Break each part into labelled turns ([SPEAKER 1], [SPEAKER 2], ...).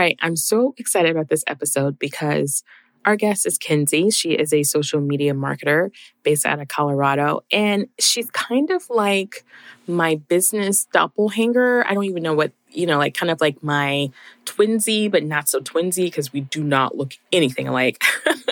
[SPEAKER 1] right, I'm so excited about this episode because our guest is Kinsey. She is a social media marketer based out of Colorado, and she's kind of like my business doppelganger. I don't even know what, you know, like kind of like my twinsy, but not so twinsy because we do not look anything alike.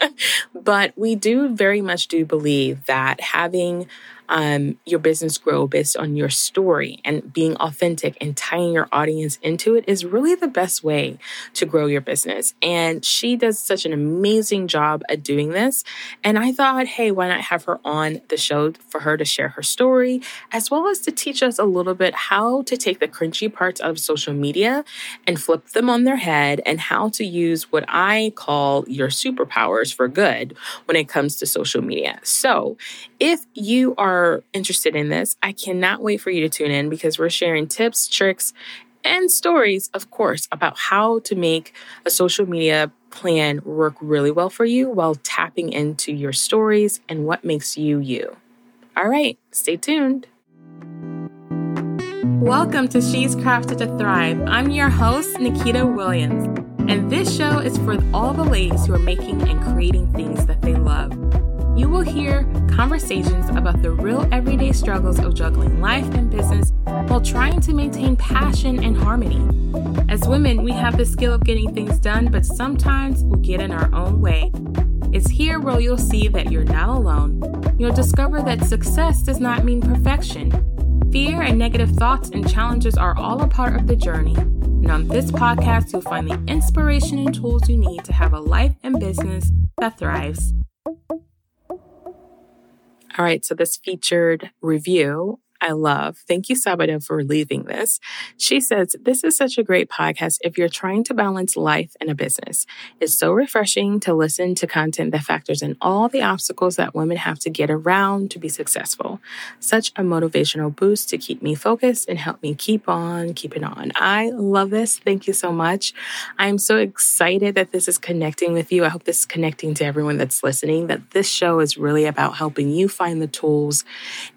[SPEAKER 1] but we do very much do believe that having um, your business grow based on your story and being authentic and tying your audience into it is really the best way to grow your business. And she does such an amazing job at doing this. And I thought, hey, why not have her on the show for her to share her story, as well as to teach us a little bit how to take the cringy parts of social media and flip them on their head and how to use what I call your superpowers for good when it comes to social media. So if you are interested in this, I cannot wait for you to tune in because we're sharing tips, tricks, and stories, of course, about how to make a social media plan work really well for you while tapping into your stories and what makes you you. All right, stay tuned. Welcome to She's Crafted to Thrive. I'm your host, Nikita Williams, and this show is for all the ladies who are making and creating things that they love you will hear conversations about the real everyday struggles of juggling life and business while trying to maintain passion and harmony. As women, we have the skill of getting things done, but sometimes we get in our own way. It's here where you'll see that you're not alone. You'll discover that success does not mean perfection. Fear and negative thoughts and challenges are all a part of the journey. And on this podcast, you'll find the inspiration and tools you need to have a life and business that thrives. All right, so this featured review I love. Thank you, Sabado, for leaving this. She says, This is such a great podcast if you're trying to balance life and a business. It's so refreshing to listen to content that factors in all the obstacles that women have to get around to be successful. Such a motivational boost to keep me focused and help me keep on keeping on. I love this. Thank you so much. I'm so excited that this is connecting with you. I hope this is connecting to everyone that's listening, that this show is really about helping you find the tools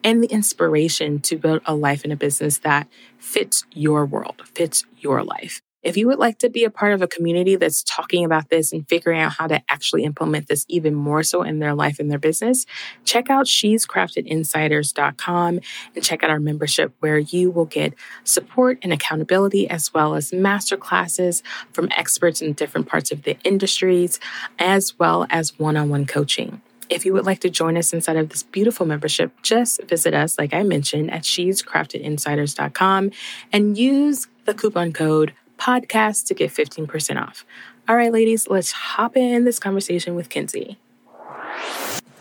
[SPEAKER 1] and the inspiration to build a life and a business that fits your world, fits your life. If you would like to be a part of a community that's talking about this and figuring out how to actually implement this even more so in their life and their business, check out she'scraftedinsiders.com and check out our membership where you will get support and accountability as well as master classes from experts in different parts of the industries as well as one-on-one coaching. If you would like to join us inside of this beautiful membership, just visit us, like I mentioned, at she'scraftedinsiders.com and use the coupon code podcast to get 15% off. All right, ladies, let's hop in this conversation with Kinsey.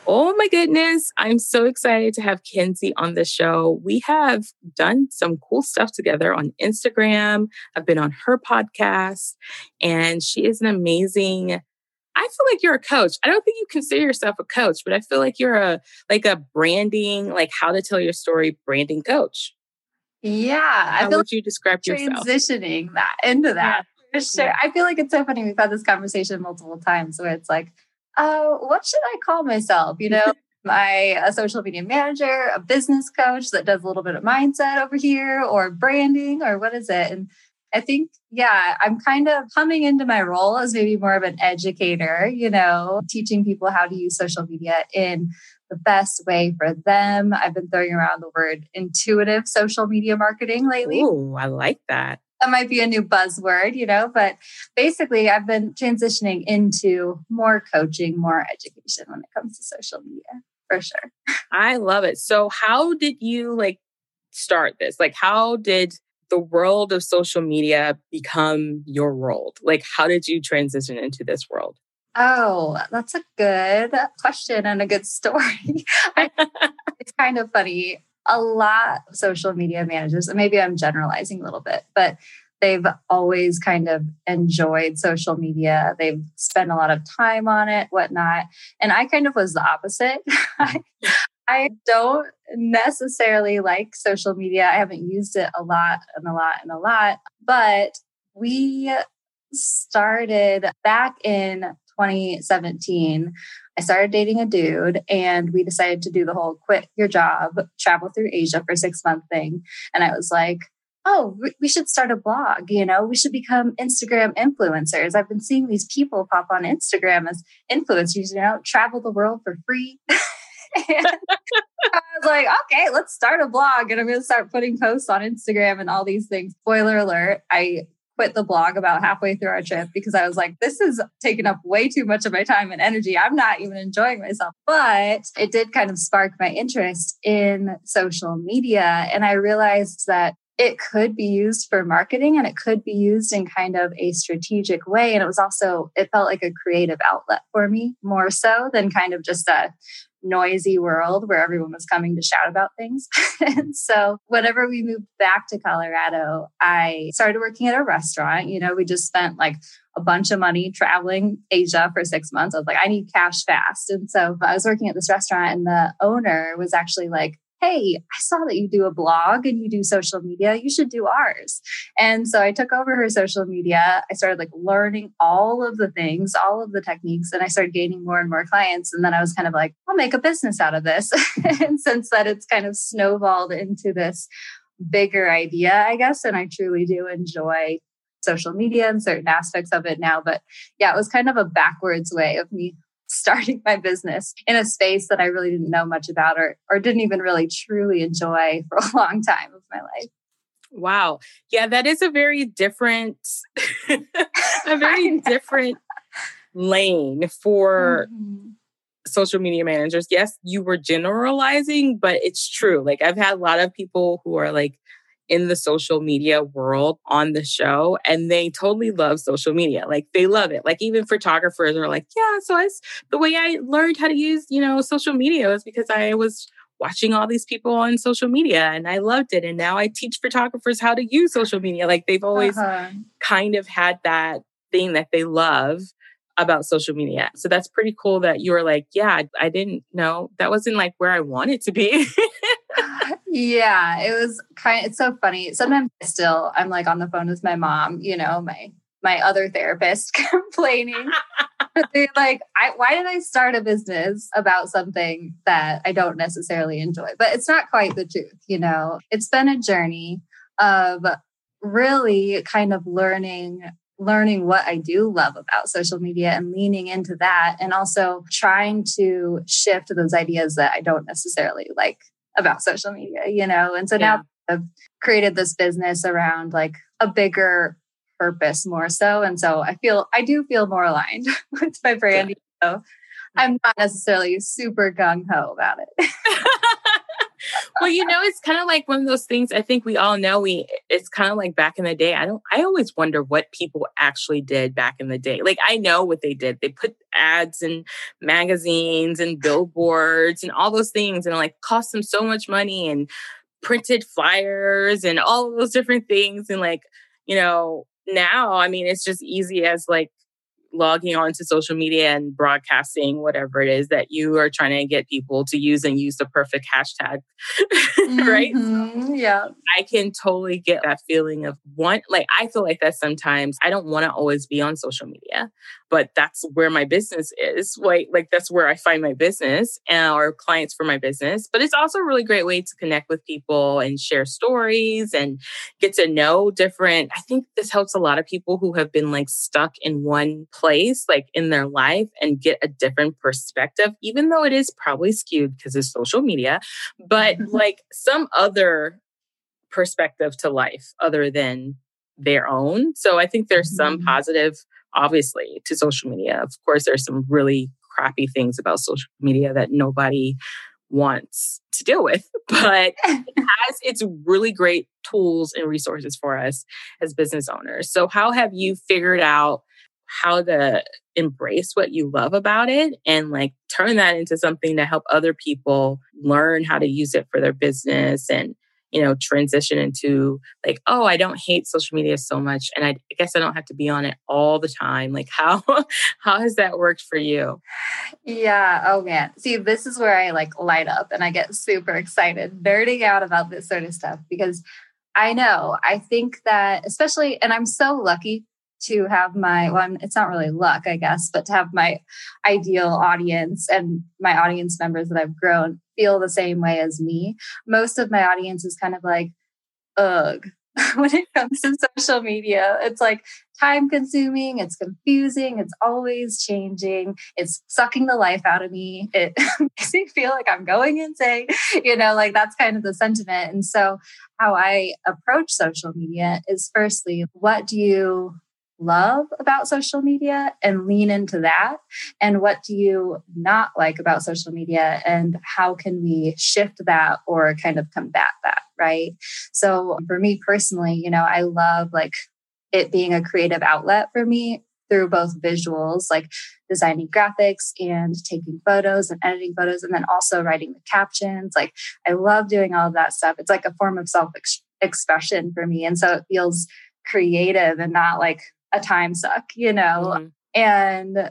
[SPEAKER 1] Oh my goodness, I'm so excited to have Kinsey on the show. We have done some cool stuff together on Instagram. I've been on her podcast, and she is an amazing I feel like you're a coach. I don't think you consider yourself a coach, but I feel like you're a like a branding, like how to tell your story branding coach.
[SPEAKER 2] Yeah, I
[SPEAKER 1] how
[SPEAKER 2] feel
[SPEAKER 1] would you describe yourself?
[SPEAKER 2] Transitioning that into that yeah. for sure. Yeah. I feel like it's so funny. We've had this conversation multiple times where it's like, oh, what should I call myself? You know, I a social media manager, a business coach that does a little bit of mindset over here, or branding, or what is it? And I think, yeah, I'm kind of coming into my role as maybe more of an educator, you know, teaching people how to use social media in the best way for them. I've been throwing around the word intuitive social media marketing lately.
[SPEAKER 1] Oh, I like that.
[SPEAKER 2] That might be a new buzzword, you know, but basically I've been transitioning into more coaching, more education when it comes to social media for sure.
[SPEAKER 1] I love it. So, how did you like start this? Like, how did the world of social media become your world? Like, how did you transition into this world?
[SPEAKER 2] Oh, that's a good question and a good story. it's kind of funny. A lot of social media managers, and maybe I'm generalizing a little bit, but they've always kind of enjoyed social media. They've spent a lot of time on it, whatnot. And I kind of was the opposite. I mm-hmm. Don't necessarily like social media. I haven't used it a lot and a lot and a lot, but we started back in 2017. I started dating a dude and we decided to do the whole quit your job, travel through Asia for six month thing. And I was like, oh, we should start a blog. You know, we should become Instagram influencers. I've been seeing these people pop on Instagram as influencers, you know, travel the world for free. I was like, okay, let's start a blog and I'm going to start putting posts on Instagram and all these things. Spoiler alert, I quit the blog about halfway through our trip because I was like, this is taking up way too much of my time and energy. I'm not even enjoying myself. But it did kind of spark my interest in social media. And I realized that it could be used for marketing and it could be used in kind of a strategic way. And it was also, it felt like a creative outlet for me more so than kind of just a noisy world where everyone was coming to shout about things. and mm-hmm. so, whenever we moved back to Colorado, I started working at a restaurant. You know, we just spent like a bunch of money traveling Asia for six months. I was like, I need cash fast. And so, I was working at this restaurant, and the owner was actually like, hey, I saw that you do a blog and you do social media. You should do ours. And so I took over her social media. I started like learning all of the things, all of the techniques, and I started gaining more and more clients. And then I was kind of like, I'll make a business out of this. and since then, it's kind of snowballed into this bigger idea, I guess. And I truly do enjoy social media and certain aspects of it now. But yeah, it was kind of a backwards way of me starting my business in a space that I really didn't know much about or, or didn't even really truly enjoy for a long time of my life.
[SPEAKER 1] Wow. Yeah, that is a very different, a very different lane for mm-hmm. social media managers. Yes, you were generalizing, but it's true. Like I've had a lot of people who are like in the social media world on the show and they totally love social media. Like they love it. Like even photographers are like, yeah, so I, the way I learned how to use, you know, social media was because I was watching all these people on social media and I loved it. And now I teach photographers how to use social media. Like they've always uh-huh. kind of had that thing that they love about social media. So that's pretty cool that you were like, yeah, I, I didn't know that wasn't like where I wanted to be.
[SPEAKER 2] yeah, it was kind of, it's so funny. Sometimes I still I'm like on the phone with my mom, you know, my my other therapist complaining. They're like, I, why did I start a business about something that I don't necessarily enjoy? But it's not quite the truth, you know. It's been a journey of really kind of learning learning what I do love about social media and leaning into that and also trying to shift those ideas that I don't necessarily like about social media, you know? And so yeah. now I've created this business around like a bigger purpose more so. And so I feel, I do feel more aligned with my brand. So I'm not necessarily super gung ho about it.
[SPEAKER 1] well, you know, it's kind of like one of those things I think we all know we it's kind of like back in the day. I don't I always wonder what people actually did back in the day. Like I know what they did. They put ads in magazines and billboards and all those things and like cost them so much money and printed flyers and all those different things and like, you know, now I mean it's just easy as like logging onto social media and broadcasting whatever it is that you are trying to get people to use and use the perfect hashtag. right?
[SPEAKER 2] Mm-hmm, yeah.
[SPEAKER 1] I can totally get that feeling of one, like I feel like that sometimes I don't want to always be on social media but that's where my business is. Like, like that's where I find my business and or clients for my business. But it's also a really great way to connect with people and share stories and get to know different. I think this helps a lot of people who have been like stuck in one place, like in their life and get a different perspective, even though it is probably skewed because it's social media, but like some other perspective to life other than their own. So I think there's some mm-hmm. positive obviously, to social media. Of course, there's some really crappy things about social media that nobody wants to deal with, but it has its really great tools and resources for us as business owners. So, how have you figured out how to embrace what you love about it and like turn that into something to help other people learn how to use it for their business and you know, transition into like, oh, I don't hate social media so much. And I, guess I don't have to be on it all the time. Like how how has that worked for you?
[SPEAKER 2] Yeah. Oh man. See, this is where I like light up and I get super excited, nerding out about this sort of stuff because I know, I think that especially, and I'm so lucky to have my well it's not really luck i guess but to have my ideal audience and my audience members that i've grown feel the same way as me most of my audience is kind of like ugh when it comes to social media. It's like time consuming, it's confusing, it's always changing, it's sucking the life out of me. It makes me feel like I'm going insane. You know, like that's kind of the sentiment. And so, how I approach social media is firstly, what do you love about social media and lean into that? And what do you not like about social media? And how can we shift that or kind of combat that? Right. So for me personally, you know, I love like it being a creative outlet for me through both visuals, like designing graphics and taking photos and editing photos, and then also writing the captions. Like, I love doing all of that stuff. It's like a form of self expression for me. And so it feels creative and not like a time suck, you know? Mm-hmm. And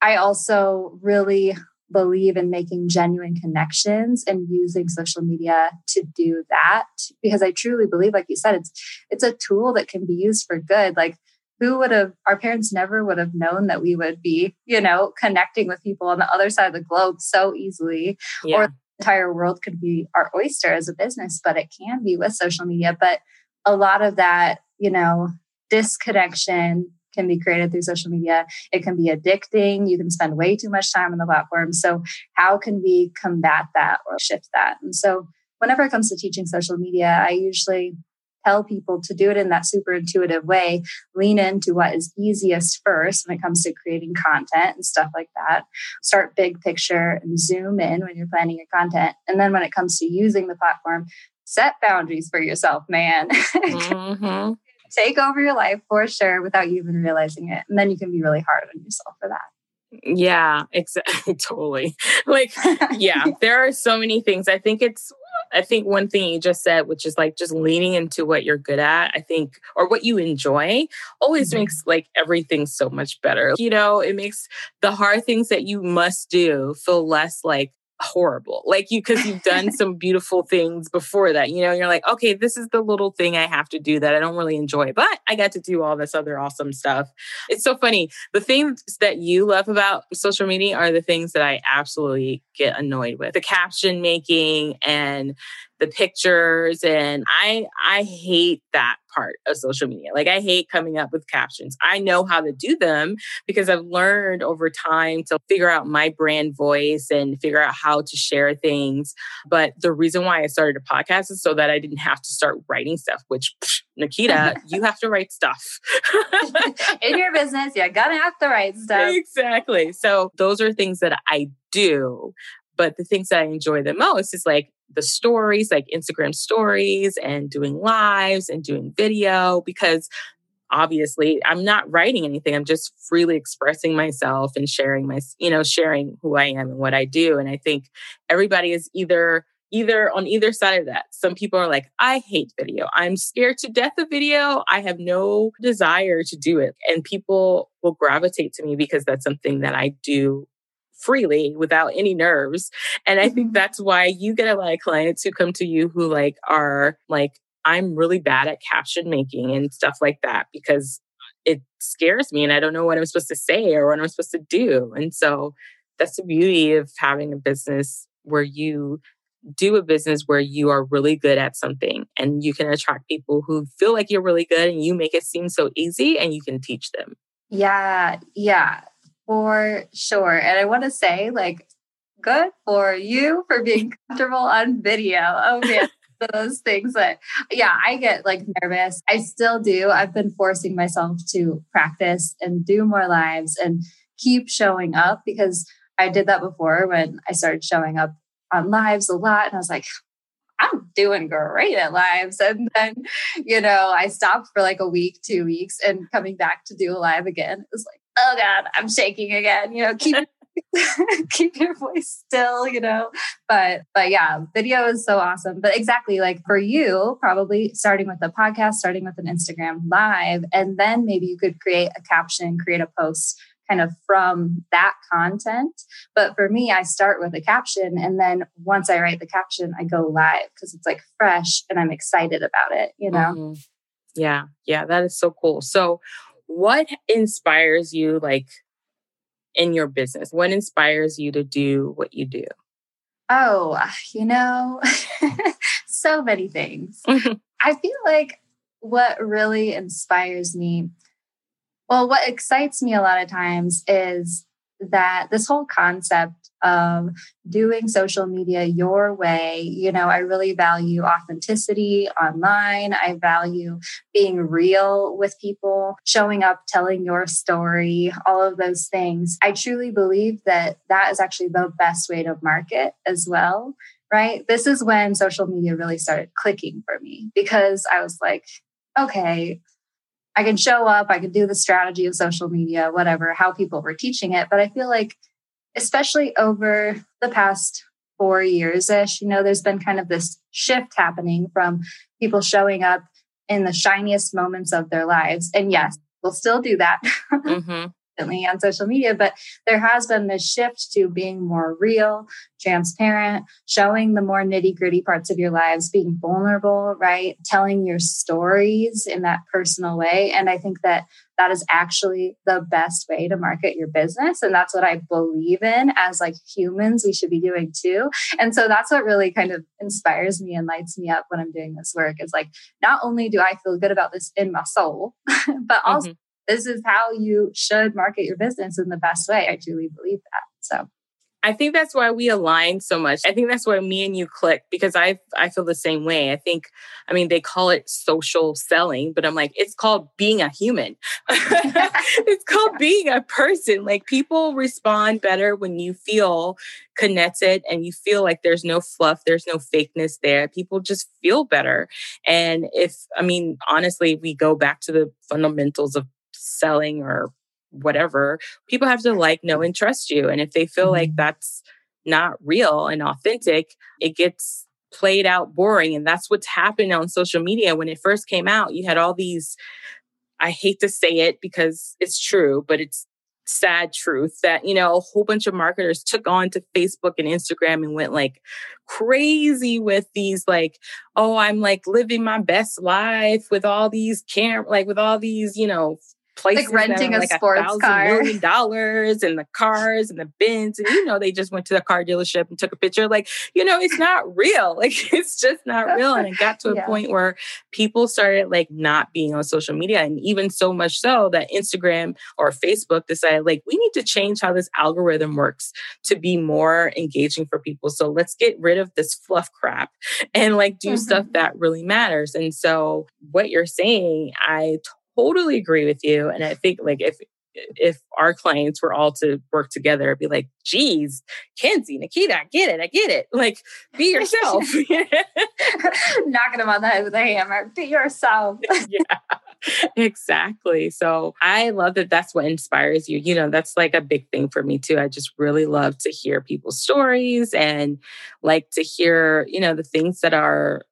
[SPEAKER 2] I also really believe in making genuine connections and using social media to do that because I truly believe like you said it's it's a tool that can be used for good like who would have our parents never would have known that we would be you know connecting with people on the other side of the globe so easily yeah. or the entire world could be our oyster as a business but it can be with social media but a lot of that you know disconnection can be created through social media. It can be addicting. You can spend way too much time on the platform. So, how can we combat that or shift that? And so, whenever it comes to teaching social media, I usually tell people to do it in that super intuitive way, lean into what is easiest first when it comes to creating content and stuff like that. Start big picture and zoom in when you're planning your content. And then when it comes to using the platform, set boundaries for yourself, man. Mm-hmm take over your life for sure without you even realizing it. And then you can be really hard on yourself for that.
[SPEAKER 1] Yeah, exactly. totally. Like, yeah, there are so many things. I think it's, I think one thing you just said, which is like just leaning into what you're good at, I think, or what you enjoy, always mm-hmm. makes like everything so much better. You know, it makes the hard things that you must do feel less like horrible. Like you, cause you've done some beautiful things before that, you know, you're like, okay, this is the little thing I have to do that I don't really enjoy, but I got to do all this other awesome stuff. It's so funny. The things that you love about social media are the things that I absolutely get annoyed with the caption making and the pictures and i i hate that part of social media. Like i hate coming up with captions. I know how to do them because i've learned over time to figure out my brand voice and figure out how to share things. But the reason why i started a podcast is so that i didn't have to start writing stuff which psh, nikita you have to write stuff.
[SPEAKER 2] In your business you're gonna have to write stuff.
[SPEAKER 1] Exactly. So those are things that i do but the things that I enjoy the most is like the stories, like Instagram stories and doing lives and doing video because obviously I'm not writing anything. I'm just freely expressing myself and sharing my, you know, sharing who I am and what I do. And I think everybody is either either on either side of that. Some people are like, I hate video. I'm scared to death of video. I have no desire to do it. And people will gravitate to me because that's something that I do freely without any nerves. And I think mm-hmm. that's why you get a lot of clients who come to you who like are like, I'm really bad at caption making and stuff like that because it scares me and I don't know what I'm supposed to say or what I'm supposed to do. And so that's the beauty of having a business where you do a business where you are really good at something and you can attract people who feel like you're really good and you make it seem so easy and you can teach them.
[SPEAKER 2] Yeah, yeah. For sure. And I want to say, like, good for you for being comfortable on video. Oh, man. those things that yeah i get like nervous i still do i've been forcing myself to practice and do more lives and keep showing up because i did that before when i started showing up on lives a lot and i was like i'm doing great at lives and then you know i stopped for like a week two weeks and coming back to do a live again it was like oh God, I'm shaking again. You know, keep keep your voice still, you know. But but yeah, video is so awesome. But exactly like for you, probably starting with a podcast, starting with an Instagram live, and then maybe you could create a caption, create a post kind of from that content. But for me, I start with a caption and then once I write the caption, I go live because it's like fresh and I'm excited about it, you know? Mm-hmm.
[SPEAKER 1] Yeah. Yeah. That is so cool. So what inspires you like in your business? What inspires you to do what you do?
[SPEAKER 2] Oh, you know, so many things. I feel like what really inspires me, well, what excites me a lot of times is that this whole concept of doing social media your way. You know, I really value authenticity online. I value being real with people, showing up, telling your story, all of those things. I truly believe that that is actually the best way to market as well. Right. This is when social media really started clicking for me because I was like, okay, I can show up, I can do the strategy of social media, whatever, how people were teaching it. But I feel like especially over the past four years ish, you know, there's been kind of this shift happening from people showing up in the shiniest moments of their lives. And yes, we'll still do that. Mm-hmm on social media, but there has been this shift to being more real, transparent, showing the more nitty gritty parts of your lives, being vulnerable, right? Telling your stories in that personal way. And I think that that is actually the best way to market your business. And that's what I believe in as like humans, we should be doing too. And so that's what really kind of inspires me and lights me up when I'm doing this work is like, not only do I feel good about this in my soul, but also mm-hmm this is how you should market your business in the best way. I truly believe that. So
[SPEAKER 1] I think that's why we align so much. I think that's why me and you click because I I feel the same way. I think I mean they call it social selling, but I'm like it's called being a human. it's called being a person. Like people respond better when you feel connected and you feel like there's no fluff, there's no fakeness there. People just feel better. And if I mean honestly, we go back to the fundamentals of selling or whatever, people have to like, know, and trust you. And if they feel like mm-hmm. that's not real and authentic, it gets played out boring. And that's what's happened on social media. When it first came out, you had all these, I hate to say it because it's true, but it's sad truth that, you know, a whole bunch of marketers took on to Facebook and Instagram and went like crazy with these, like, oh, I'm like living my best life with all these cam, like with all these, you know, places
[SPEAKER 2] like renting a like sports a car.
[SPEAKER 1] million dollars and the cars and the bins and you know they just went to the car dealership and took a picture. Like you know it's not real. Like it's just not real. And it got to a yeah. point where people started like not being on social media and even so much so that instagram or facebook decided like we need to change how this algorithm works to be more engaging for people. So let's get rid of this fluff crap and like do mm-hmm. stuff that really matters. And so what you're saying i totally agree with you. And I think like if if our clients were all to work together, it'd be like, geez, Kinsey, Nikita, I get it, I get it. Like, be yourself.
[SPEAKER 2] Knocking them on the head with a hammer. Be yourself.
[SPEAKER 1] yeah, exactly. So I love that that's what inspires you. You know, that's like a big thing for me too. I just really love to hear people's stories and like to hear, you know, the things that are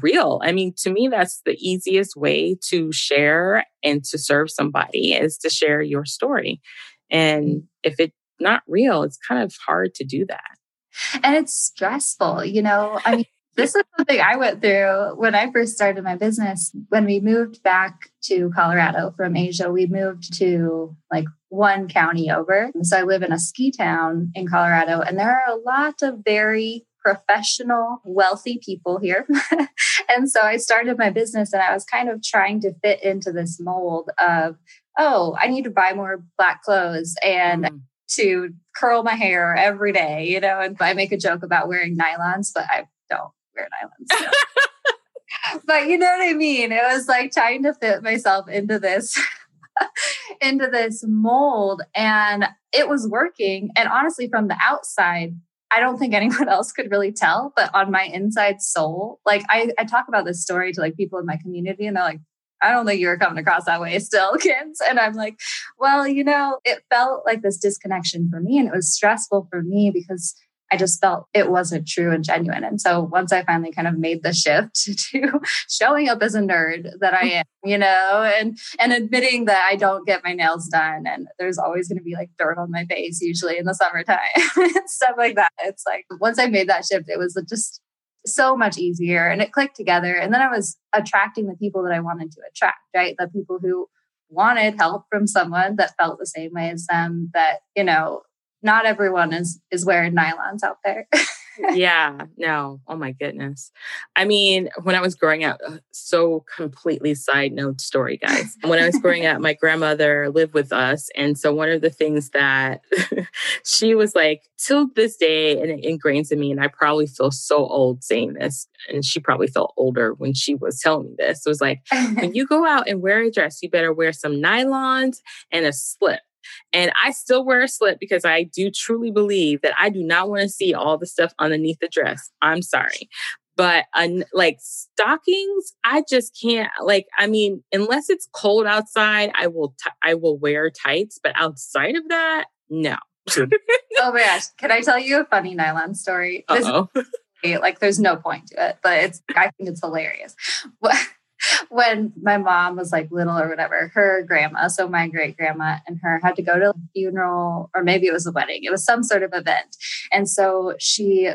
[SPEAKER 1] real. I mean, to me, that's the easiest way to share and to serve somebody is to share your story. And if it's not real, it's kind of hard to do that.
[SPEAKER 2] And it's stressful, you know. I mean, this is something I went through when I first started my business. When we moved back to Colorado from Asia, we moved to like one county over. So I live in a ski town in Colorado, and there are a lot of very professional, wealthy people here. and so I started my business and I was kind of trying to fit into this mold of, oh, I need to buy more black clothes and mm. to curl my hair every day, you know, and I make a joke about wearing nylons, but I don't wear nylons. So. but you know what I mean? It was like trying to fit myself into this into this mold and it was working and honestly from the outside I don't think anyone else could really tell, but on my inside soul, like I, I talk about this story to like people in my community and they're like, I don't think you were coming across that way still, kids. And I'm like, well, you know, it felt like this disconnection for me and it was stressful for me because I just felt it wasn't true and genuine. And so once I finally kind of made the shift to showing up as a nerd that I am, you know, and and admitting that I don't get my nails done and there's always going to be like dirt on my face usually in the summertime and stuff like that. It's like once I made that shift, it was just so much easier and it clicked together. And then I was attracting the people that I wanted to attract, right? The people who wanted help from someone that felt the same way as them that, you know, not everyone is is wearing nylons out there.
[SPEAKER 1] yeah, no. Oh my goodness. I mean, when I was growing up, uh, so completely side note story, guys. When I was growing up, my grandmother lived with us. And so one of the things that she was like, till this day, and it ingrains in me, and I probably feel so old saying this, and she probably felt older when she was telling me this. It was like, when you go out and wear a dress, you better wear some nylons and a slip and I still wear a slip because I do truly believe that I do not want to see all the stuff underneath the dress. I'm sorry. But uh, like stockings, I just can't. Like, I mean, unless it's cold outside, I will. T- I will wear tights. But outside of that, no.
[SPEAKER 2] oh my gosh! Can I tell you a funny nylon story?
[SPEAKER 1] oh
[SPEAKER 2] like, there's no point to it, but it's. I think it's hilarious when my mom was like little or whatever, her grandma, so my great grandma and her had to go to a funeral or maybe it was a wedding. It was some sort of event. And so she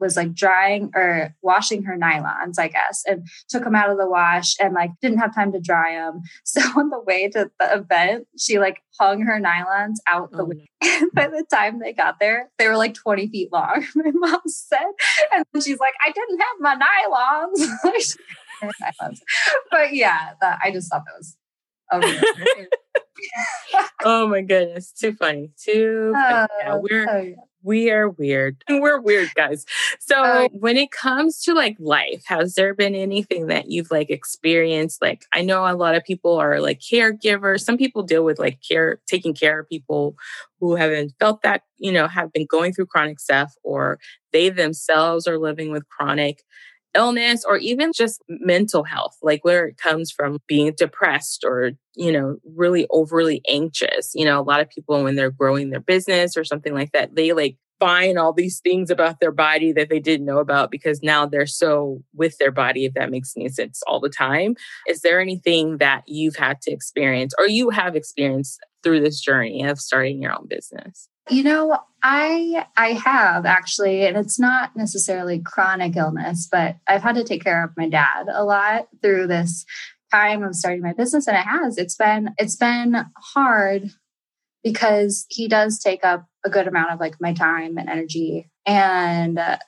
[SPEAKER 2] was like drying or washing her nylons, I guess, and took them out of the wash and like didn't have time to dry them. So on the way to the event, she like hung her nylons out the oh, window. No. by the time they got there, they were like 20 feet long, my mom said. And she's like, I didn't have my nylons. but yeah, that, I just thought that was.
[SPEAKER 1] oh my goodness, too funny, too. Funny. Uh, yeah, we're oh, yeah. we are weird. We're weird guys. So oh. when it comes to like life, has there been anything that you've like experienced? Like I know a lot of people are like caregivers. Some people deal with like care, taking care of people who haven't felt that you know have been going through chronic stuff, or they themselves are living with chronic illness or even just mental health, like where it comes from being depressed or, you know, really overly anxious. You know, a lot of people, when they're growing their business or something like that, they like find all these things about their body that they didn't know about because now they're so with their body, if that makes any sense all the time. Is there anything that you've had to experience or you have experienced through this journey of starting your own business?
[SPEAKER 2] You know, I I have actually, and it's not necessarily chronic illness, but I've had to take care of my dad a lot through this time of starting my business, and it has. It's been it's been hard because he does take up a good amount of like my time and energy, and uh,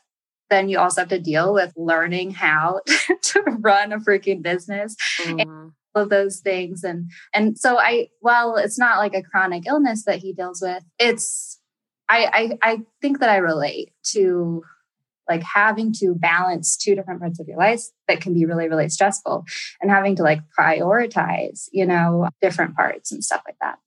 [SPEAKER 2] then you also have to deal with learning how to run a freaking business. Mm of those things. And and so i while it's not like a chronic illness that he deals with it's i i, I think that i relate to like having to balance two different parts of your life that can be really really stressful and having to like prioritize you know different parts and stuff like that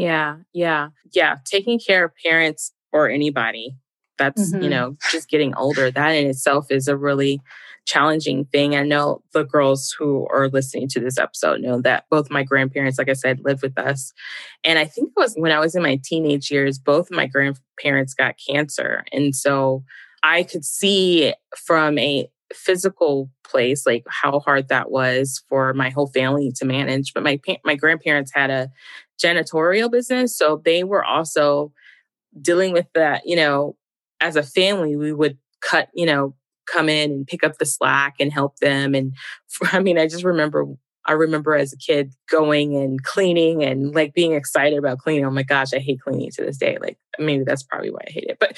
[SPEAKER 1] yeah yeah yeah taking care of parents or anybody that's mm-hmm. you know just getting older that in itself is a really challenging thing. I know the girls who are listening to this episode know that both my grandparents, like I said, live with us. And I think it was when I was in my teenage years, both my grandparents got cancer. And so I could see from a physical place like how hard that was for my whole family to manage but my my grandparents had a janitorial business so they were also dealing with that you know as a family we would cut you know come in and pick up the slack and help them. And for, I mean, I just remember, I remember as a kid going and cleaning and like being excited about cleaning. Oh my gosh, I hate cleaning to this day. Like maybe that's probably why I hate it, but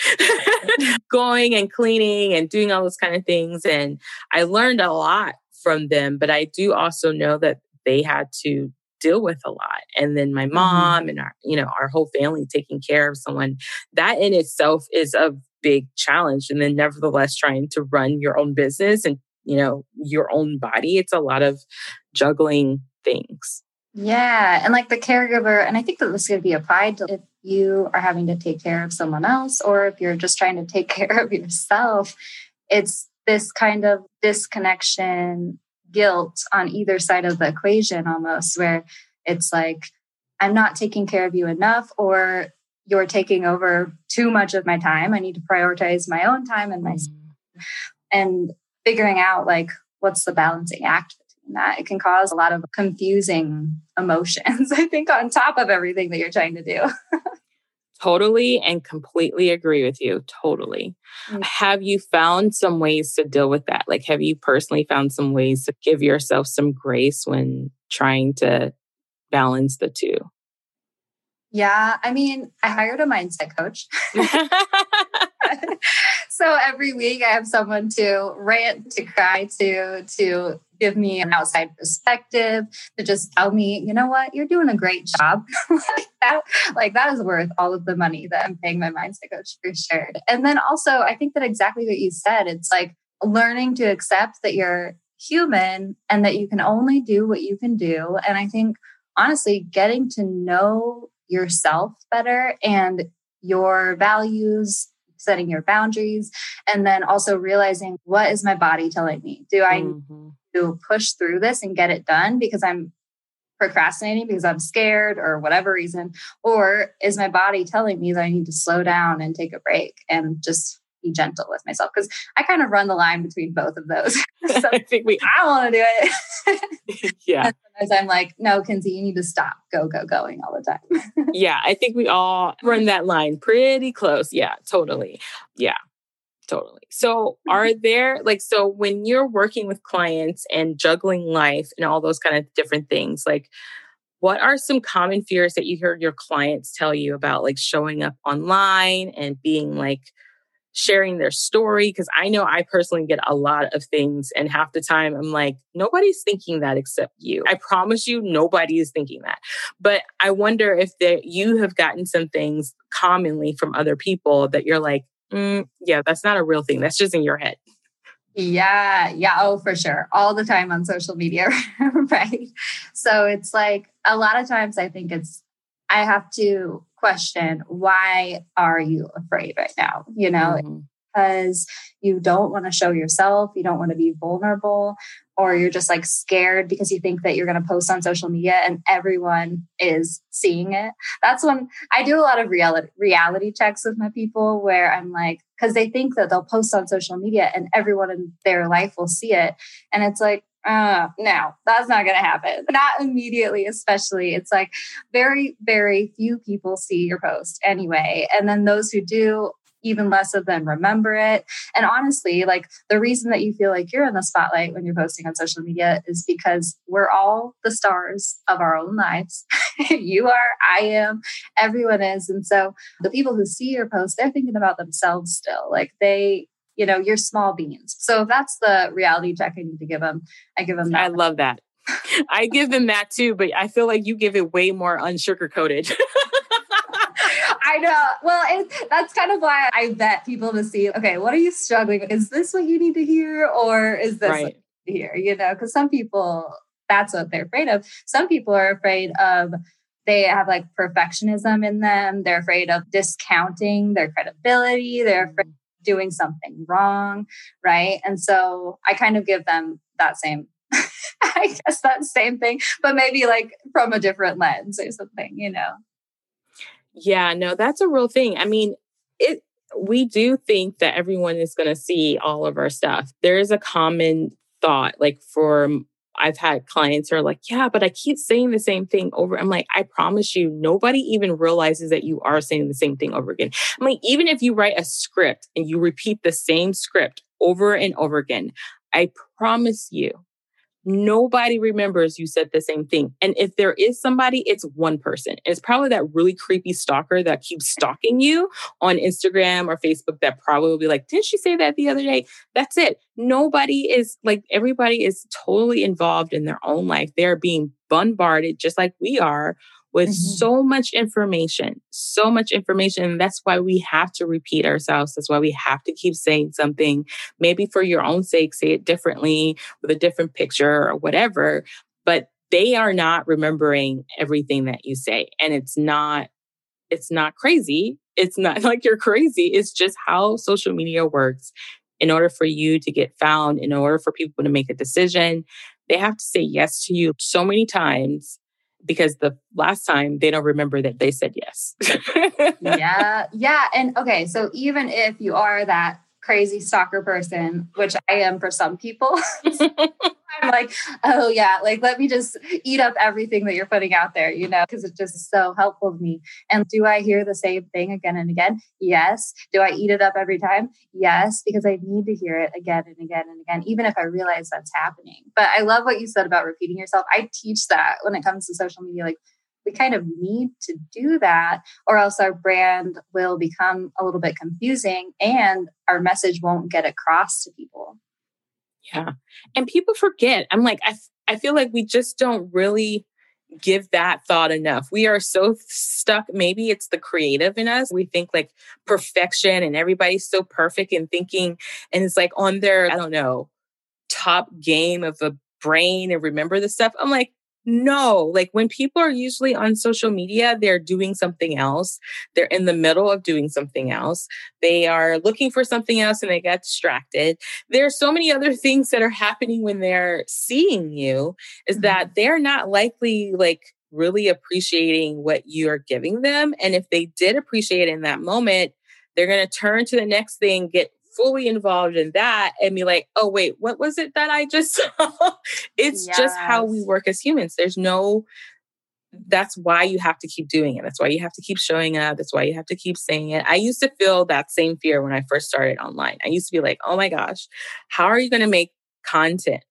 [SPEAKER 1] going and cleaning and doing all those kind of things. And I learned a lot from them, but I do also know that they had to deal with a lot and then my mm-hmm. mom mm-hmm. and our you know our whole family taking care of someone that in itself is a big challenge and then nevertheless trying to run your own business and you know your own body it's a lot of juggling things
[SPEAKER 2] yeah and like the caregiver and i think that this could be applied to if you are having to take care of someone else or if you're just trying to take care of yourself it's this kind of disconnection guilt on either side of the equation almost where it's like i'm not taking care of you enough or you're taking over too much of my time. I need to prioritize my own time and my mm-hmm. and figuring out like what's the balancing act that. It can cause a lot of confusing emotions, I think, on top of everything that you're trying to do.
[SPEAKER 1] totally and completely agree with you. Totally. Mm-hmm. Have you found some ways to deal with that? Like, have you personally found some ways to give yourself some grace when trying to balance the two?
[SPEAKER 2] Yeah, I mean, I hired a mindset coach. so every week I have someone to rant, to cry to, to give me an outside perspective, to just tell me, you know what, you're doing a great job. like that, like that is worth all of the money that I'm paying my mindset coach for sure. And then also, I think that exactly what you said, it's like learning to accept that you're human and that you can only do what you can do. And I think honestly, getting to know yourself better and your values setting your boundaries and then also realizing what is my body telling me do i mm-hmm. to push through this and get it done because i'm procrastinating because i'm scared or whatever reason or is my body telling me that i need to slow down and take a break and just be gentle with myself because I kind of run the line between both of those. so I think we, I want to do
[SPEAKER 1] it. yeah.
[SPEAKER 2] Sometimes I'm like, no, Kinsey, you need to stop, go, go, going all the time.
[SPEAKER 1] yeah. I think we all run that line pretty close. Yeah, totally. Yeah. Totally. So, are there like, so when you're working with clients and juggling life and all those kind of different things, like, what are some common fears that you hear your clients tell you about like showing up online and being like sharing their story because I know I personally get a lot of things and half the time I'm like nobody's thinking that except you. I promise you nobody is thinking that. But I wonder if that you have gotten some things commonly from other people that you're like, mm, yeah, that's not a real thing. That's just in your head.
[SPEAKER 2] Yeah, yeah, oh, for sure. All the time on social media, right? So it's like a lot of times I think it's, I have to question why are you afraid right now? You know mm-hmm. because you don't want to show yourself you don't want to be vulnerable or you're just like scared because you think that you're going to post on social media and everyone is seeing it. That's when i do a lot of reality reality checks with my people where i'm like because they think that they'll post on social media and everyone in their life will see it. And it's like uh, no, that's not going to happen. Not immediately, especially. It's like very, very few people see your post anyway. And then those who do, even less of them remember it. And honestly, like the reason that you feel like you're in the spotlight when you're posting on social media is because we're all the stars of our own lives. you are, I am, everyone is. And so the people who see your post, they're thinking about themselves still. Like they, you know, you're small beans. So if that's the reality check I need to give them, I give them that.
[SPEAKER 1] I love that. I give them that too, but I feel like you give it way more unsugar coated.
[SPEAKER 2] I know. Well, it, that's kind of why I bet people to see, okay, what are you struggling with? Is this what you need to hear? Or is this right. here? You know, because some people, that's what they're afraid of. Some people are afraid of, they have like perfectionism in them. They're afraid of discounting their credibility. They're afraid mm doing something wrong, right? And so I kind of give them that same, I guess that same thing, but maybe like from a different lens or something, you know?
[SPEAKER 1] Yeah, no, that's a real thing. I mean, it, we do think that everyone is going to see all of our stuff. There is a common thought, like for I've had clients who are like, yeah, but I keep saying the same thing over. I'm like, I promise you, nobody even realizes that you are saying the same thing over again. I'm like, even if you write a script and you repeat the same script over and over again, I promise you, Nobody remembers you said the same thing. And if there is somebody, it's one person. It's probably that really creepy stalker that keeps stalking you on Instagram or Facebook that probably will be like, Didn't she say that the other day? That's it. Nobody is like, everybody is totally involved in their own life. They're being bombarded just like we are with mm-hmm. so much information, so much information. And that's why we have to repeat ourselves. That's why we have to keep saying something. Maybe for your own sake, say it differently with a different picture or whatever. But they are not remembering everything that you say. And it's not, it's not crazy. It's not like you're crazy. It's just how social media works. In order for you to get found, in order for people to make a decision, they have to say yes to you so many times because the last time they don't remember that they said yes.
[SPEAKER 2] yeah. Yeah. And okay. So even if you are that crazy stalker person, which I am for some people, I'm like, oh yeah, like let me just eat up everything that you're putting out there, you know, because it's just so helpful to me. And do I hear the same thing again and again? Yes. Do I eat it up every time? Yes, because I need to hear it again and again and again, even if I realize that's happening. But I love what you said about repeating yourself. I teach that when it comes to social media. Like we kind of need to do that, or else our brand will become a little bit confusing and our message won't get across to people.
[SPEAKER 1] Yeah. And people forget. I'm like, I, I feel like we just don't really give that thought enough. We are so stuck. Maybe it's the creative in us. We think like perfection and everybody's so perfect and thinking, and it's like on their, I don't know, top game of a brain and remember the stuff. I'm like, no, like when people are usually on social media, they're doing something else. They're in the middle of doing something else. They are looking for something else and they get distracted. There are so many other things that are happening when they're seeing you is mm-hmm. that they're not likely like really appreciating what you're giving them. And if they did appreciate it in that moment, they're going to turn to the next thing, get fully involved in that and be like, oh, wait, what was it that I just saw? it's yes. just how we work as humans. There's no, that's why you have to keep doing it. That's why you have to keep showing up. That's why you have to keep saying it. I used to feel that same fear when I first started online. I used to be like, oh my gosh, how are you going to make content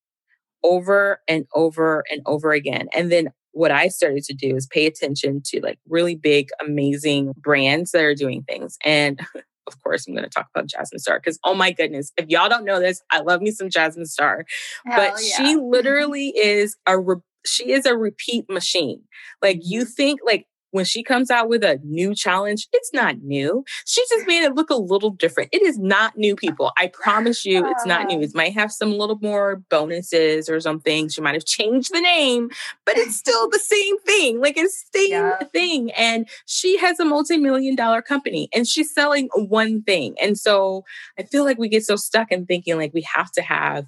[SPEAKER 1] over and over and over again? And then what I started to do is pay attention to like really big, amazing brands that are doing things. And of course, I'm going to talk about Jasmine Star because, oh my goodness, if y'all don't know this, I love me some Jasmine Star. Hell but yeah. she literally is a re- she is a repeat machine. Like you mm-hmm. think like when she comes out with a new challenge, it's not new. She just made it look a little different. It is not new, people. I promise you, it's not new. Ah. It might have some little more bonuses or something. She might have changed the name, but it's still the same thing. Like it's the same yeah. thing. And she has a multi-million dollar company and she's selling one thing. And so I feel like we get so stuck in thinking like we have to have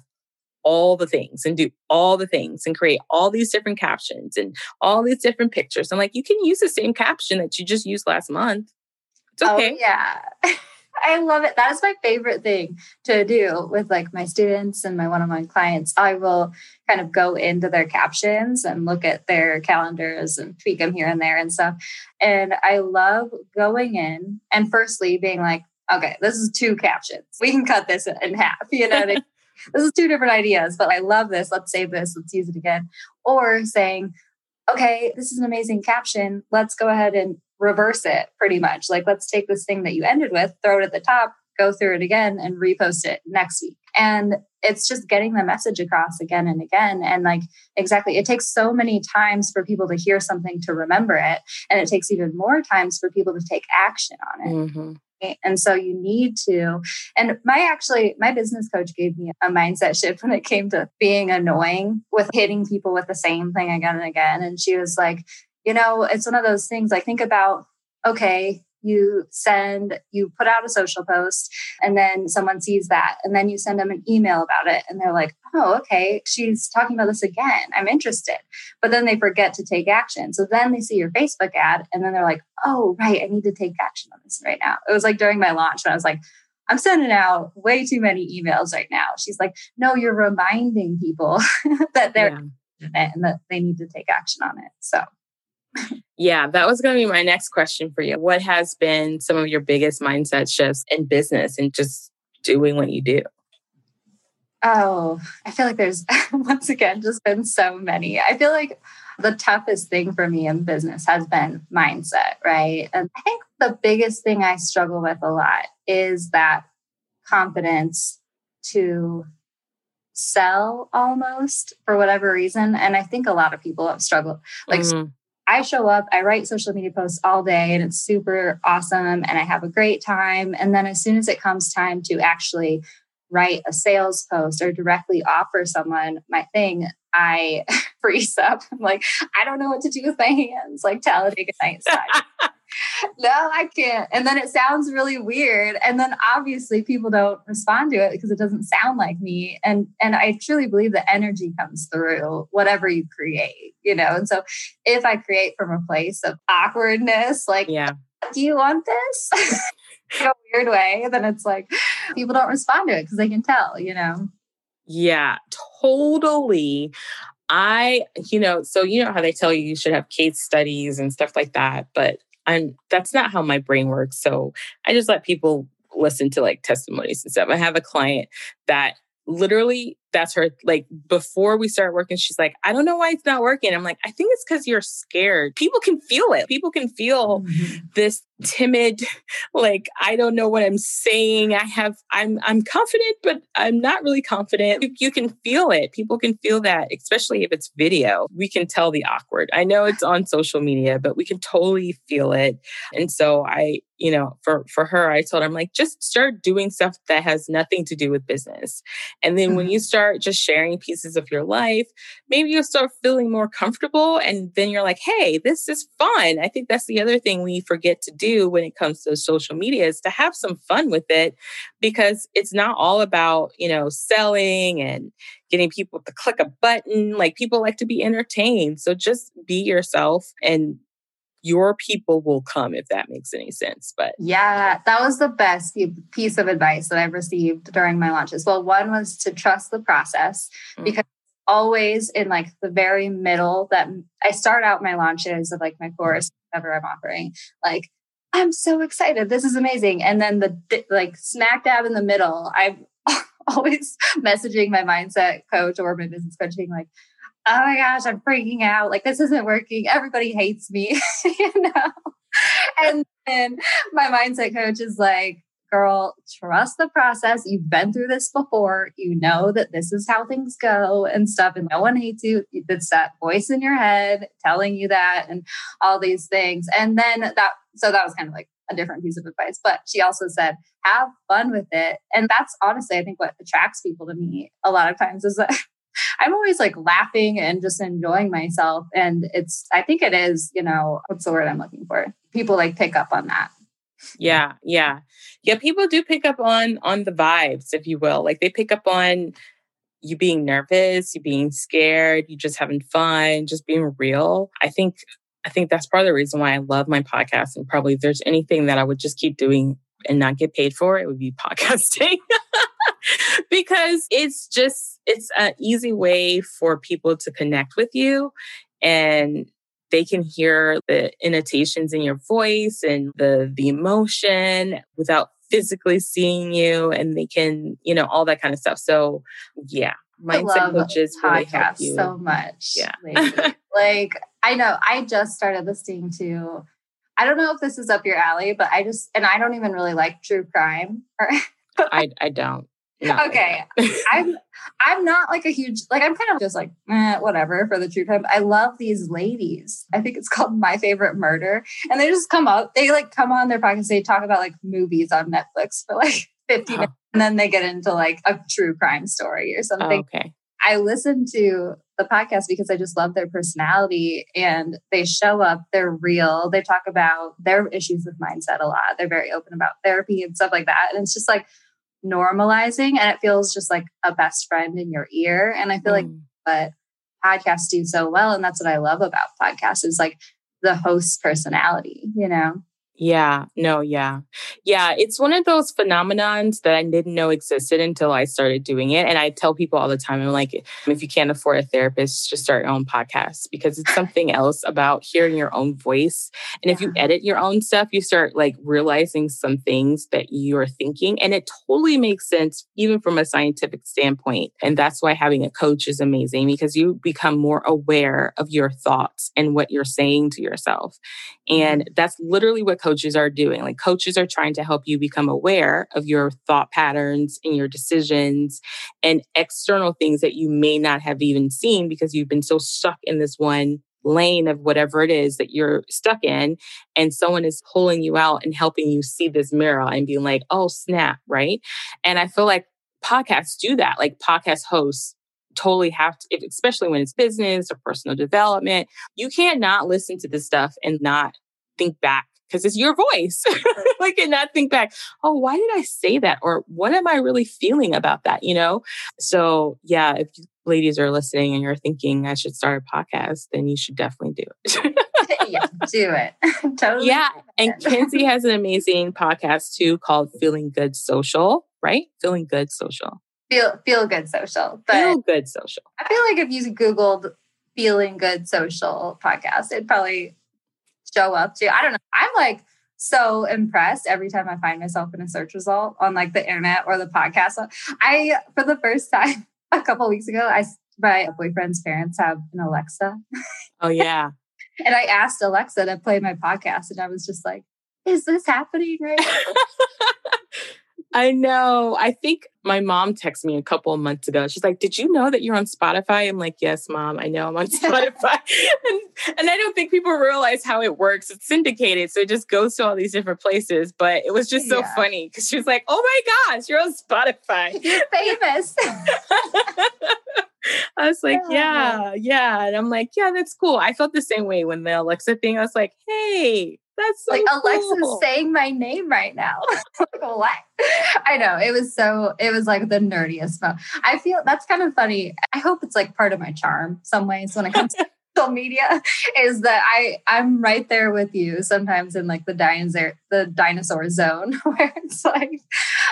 [SPEAKER 1] all the things and do all the things and create all these different captions and all these different pictures. I'm like, you can use the same caption that you just used last month. It's oh, okay.
[SPEAKER 2] Oh, yeah. I love it. That is my favorite thing to do with like my students and my one-on-one clients. I will kind of go into their captions and look at their calendars and tweak them here and there and stuff. And I love going in and firstly being like, okay, this is two captions. We can cut this in half, you know, this is two different ideas, but I love this. Let's save this. Let's use it again. Or saying, okay, this is an amazing caption. Let's go ahead and reverse it pretty much. Like, let's take this thing that you ended with, throw it at the top, go through it again, and repost it next week. And it's just getting the message across again and again. And like, exactly, it takes so many times for people to hear something to remember it. And it takes even more times for people to take action on it. Mm-hmm. And so you need to. And my actually, my business coach gave me a mindset shift when it came to being annoying with hitting people with the same thing again and again. And she was like, you know, it's one of those things like, think about, okay, you send, you put out a social post, and then someone sees that, and then you send them an email about it, and they're like, oh, okay, she's talking about this again. I'm interested. But then they forget to take action. So then they see your Facebook ad, and then they're like, oh, right, I need to take action on this right now. It was like during my launch when I was like, I'm sending out way too many emails right now. She's like, no, you're reminding people that they're yeah. and that they need to take action on it. So
[SPEAKER 1] yeah, that was going to be my next question for you. What has been some of your biggest mindset shifts in business and just doing what you do?
[SPEAKER 2] Oh, I feel like there's once again just been so many. I feel like the toughest thing for me in business has been mindset, right? And I think the biggest thing I struggle with a lot is that confidence to sell almost for whatever reason. And I think a lot of people have struggled. Like mm. I show up, I write social media posts all day and it's super awesome and I have a great time. And then as soon as it comes time to actually write a sales post or directly offer someone my thing, I freeze up. I'm like, I don't know what to do with my hands, like Talladega Nights style. no, I can't. And then it sounds really weird. And then obviously people don't respond to it because it doesn't sound like me. And and I truly believe the energy comes through whatever you create, you know. And so if I create from a place of awkwardness, like, yeah, do you want this? in a weird way, then it's like people don't respond to it because they can tell, you know.
[SPEAKER 1] Yeah, totally. I, you know, so you know how they tell you you should have case studies and stuff like that, but I'm that's not how my brain works. So I just let people listen to like testimonies and stuff. I have a client that literally that's her like before we start working she's like i don't know why it's not working. I'm like i think it's because you're scared. People can feel it. People can feel mm-hmm. this timid like i don't know what i'm saying. I have i'm i'm confident but i'm not really confident. You, you can feel it. People can feel that especially if it's video. We can tell the awkward. I know it's on social media but we can totally feel it. And so i you know for for her i told her i'm like just start doing stuff that has nothing to do with business. And then mm-hmm. when you start just sharing pieces of your life maybe you'll start feeling more comfortable and then you're like hey this is fun. I think that's the other thing we forget to do when it comes to social media is to have some fun with it because it's not all about you know selling and getting people to click a button like people like to be entertained. So just be yourself and your people will come if that makes any sense. But
[SPEAKER 2] yeah, that was the best piece of advice that I've received during my launches. Well, one was to trust the process mm-hmm. because always in like the very middle that I start out my launches of like my course, whatever I'm offering, like I'm so excited. This is amazing. And then the like smack dab in the middle, I'm always messaging my mindset coach or my business coach being like, oh my gosh, I'm freaking out. Like, this isn't working. Everybody hates me, you know? And then my mindset coach is like, girl, trust the process. You've been through this before. You know that this is how things go and stuff, and no one hates you. It's that voice in your head telling you that and all these things. And then that, so that was kind of like a different piece of advice. But she also said, have fun with it. And that's honestly, I think, what attracts people to me a lot of times is that I'm always like laughing and just enjoying myself. And it's, I think it is, you know, what's the word I'm looking for? People like pick up on that.
[SPEAKER 1] Yeah, yeah. Yeah, people do pick up on on the vibes, if you will. Like they pick up on you being nervous, you being scared, you just having fun, just being real. I think I think that's part of the reason why I love my podcast. And probably if there's anything that I would just keep doing and not get paid for, it would be podcasting. because it's just it's an easy way for people to connect with you and they can hear the intonations in your voice and the the emotion without physically seeing you and they can you know all that kind of stuff. So yeah
[SPEAKER 2] mindset coaches really help you. so much yeah. like i know i just started listening to i don't know if this is up your alley but i just and i don't even really like true crime
[SPEAKER 1] I, I don't
[SPEAKER 2] okay. I'm I'm not like a huge like I'm kind of just like eh, whatever for the true crime. I love these ladies. I think it's called My Favorite Murder, and they just come up. They like come on their podcast. They talk about like movies on Netflix for like 15 oh. minutes, and then they get into like a true crime story or something.
[SPEAKER 1] Oh, okay.
[SPEAKER 2] I listen to the podcast because I just love their personality and they show up, they're real. They talk about their issues with mindset a lot. They're very open about therapy and stuff like that. And it's just like normalizing and it feels just like a best friend in your ear. And I feel mm. like what podcasts do so well, and that's what I love about podcasts is like the host's personality, you know?
[SPEAKER 1] Yeah, no, yeah. Yeah, it's one of those phenomenons that I didn't know existed until I started doing it. And I tell people all the time, I'm like, if you can't afford a therapist, just start your own podcast because it's something else about hearing your own voice. And if you edit your own stuff, you start like realizing some things that you're thinking. And it totally makes sense, even from a scientific standpoint. And that's why having a coach is amazing because you become more aware of your thoughts and what you're saying to yourself. And mm-hmm. that's literally what coaches are doing. Like coaches are trying to help you become aware of your thought patterns and your decisions and external things that you may not have even seen because you've been so stuck in this one lane of whatever it is that you're stuck in and someone is pulling you out and helping you see this mirror and being like oh snap right and i feel like podcasts do that like podcast hosts totally have to especially when it's business or personal development you can't not listen to this stuff and not think back because it's your voice. like, and not think back, oh, why did I say that? Or what am I really feeling about that? You know? So, yeah, if you ladies are listening and you're thinking I should start a podcast, then you should definitely do
[SPEAKER 2] it. yeah, do it. totally.
[SPEAKER 1] Yeah. And Kinsey has an amazing podcast too called Feeling Good Social, right? Feeling Good Social.
[SPEAKER 2] Feel feel good social.
[SPEAKER 1] But feel good social.
[SPEAKER 2] I feel like if you Googled feeling good social podcast, it'd probably show up to. I don't know. I'm like so impressed every time I find myself in a search result on like the internet or the podcast. I, for the first time, a couple weeks ago, I my boyfriend's parents have an Alexa.
[SPEAKER 1] Oh yeah.
[SPEAKER 2] and I asked Alexa to play my podcast, and I was just like, "Is this happening right now?"
[SPEAKER 1] I know. I think my mom texted me a couple of months ago. She's like, Did you know that you're on Spotify? I'm like, Yes, mom, I know I'm on Spotify. and, and I don't think people realize how it works. It's syndicated. So it just goes to all these different places. But it was just so yeah. funny because she was like, Oh my gosh, you're on Spotify.
[SPEAKER 2] You're famous.
[SPEAKER 1] I was like, yeah, yeah. And I'm like, yeah, that's cool. I felt the same way when the Alexa thing, I was like, hey, that's so
[SPEAKER 2] like
[SPEAKER 1] cool.
[SPEAKER 2] Alexa's saying my name right now. like, what? I know it was so. It was like the nerdiest. Mo- I feel that's kind of funny. I hope it's like part of my charm, some ways when it comes to media is that I I'm right there with you sometimes in like the dinosaur the dinosaur zone where it's like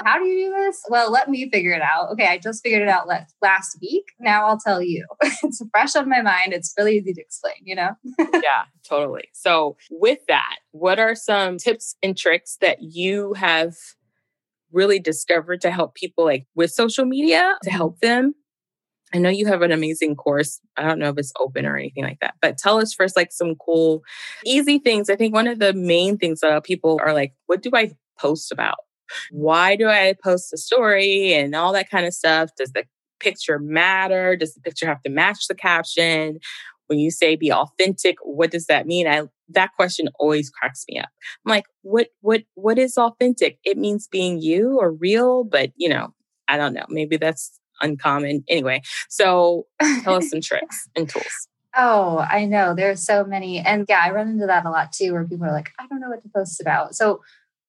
[SPEAKER 2] how do you do this? Well, let me figure it out. Okay, I just figured it out last week. Now I'll tell you. it's fresh on my mind. It's really easy to explain, you know?
[SPEAKER 1] yeah, totally. So, with that, what are some tips and tricks that you have really discovered to help people like with social media to help them I know you have an amazing course. I don't know if it's open or anything like that, but tell us first, like some cool, easy things. I think one of the main things that people are like, what do I post about? Why do I post a story and all that kind of stuff? Does the picture matter? Does the picture have to match the caption? When you say be authentic, what does that mean? I that question always cracks me up. I'm like, what what what is authentic? It means being you or real, but you know, I don't know. Maybe that's uncommon. Anyway, so tell us some tricks and tools.
[SPEAKER 2] Oh, I know. There's so many. And yeah, I run into that a lot too, where people are like, I don't know what to post about. So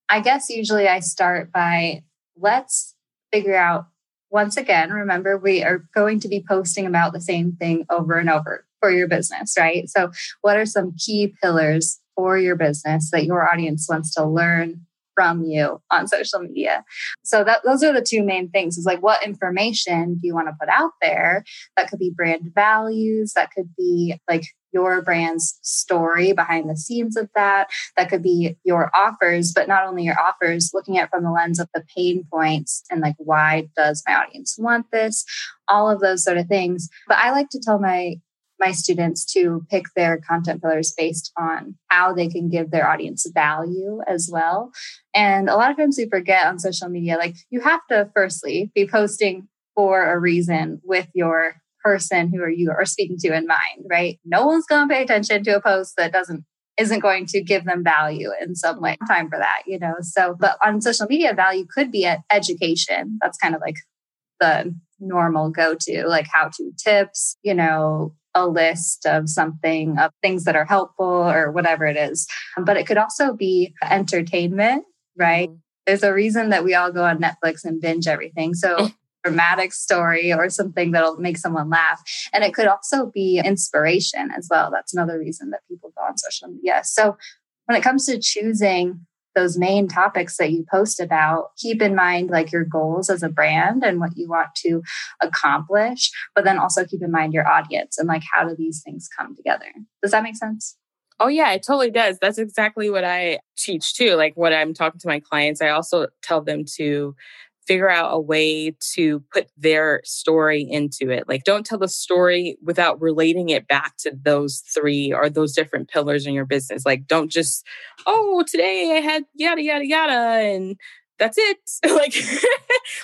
[SPEAKER 2] I guess usually I start by let's figure out once again, remember, we are going to be posting about the same thing over and over for your business, right? So, what are some key pillars for your business that your audience wants to learn from you on social media. So that those are the two main things is like what information do you want to put out there? That could be brand values, that could be like your brand's story behind the scenes of that. That could be your offers, but not only your offers, looking at from the lens of the pain points and like, why does my audience want this? All of those sort of things. But I like to tell my my students to pick their content pillars based on how they can give their audience value as well. And a lot of times we forget on social media, like you have to firstly be posting for a reason with your person who are you are speaking to in mind, right? No one's going to pay attention to a post that doesn't isn't going to give them value in some way. Time for that, you know. So, but on social media, value could be at education. That's kind of like the normal go to, like how to tips, you know, a list of something of things that are helpful or whatever it is. But it could also be entertainment, right? Mm-hmm. There's a reason that we all go on Netflix and binge everything. So dramatic story or something that'll make someone laugh. And it could also be inspiration as well. That's another reason that people go on social media. So when it comes to choosing those main topics that you post about, keep in mind like your goals as a brand and what you want to accomplish, but then also keep in mind your audience and like how do these things come together. Does that make sense?
[SPEAKER 1] Oh, yeah, it totally does. That's exactly what I teach too. Like when I'm talking to my clients, I also tell them to figure out a way to put their story into it. Like, don't tell the story without relating it back to those three or those different pillars in your business. Like, don't just, oh, today I had yada, yada, yada, and that's it. like,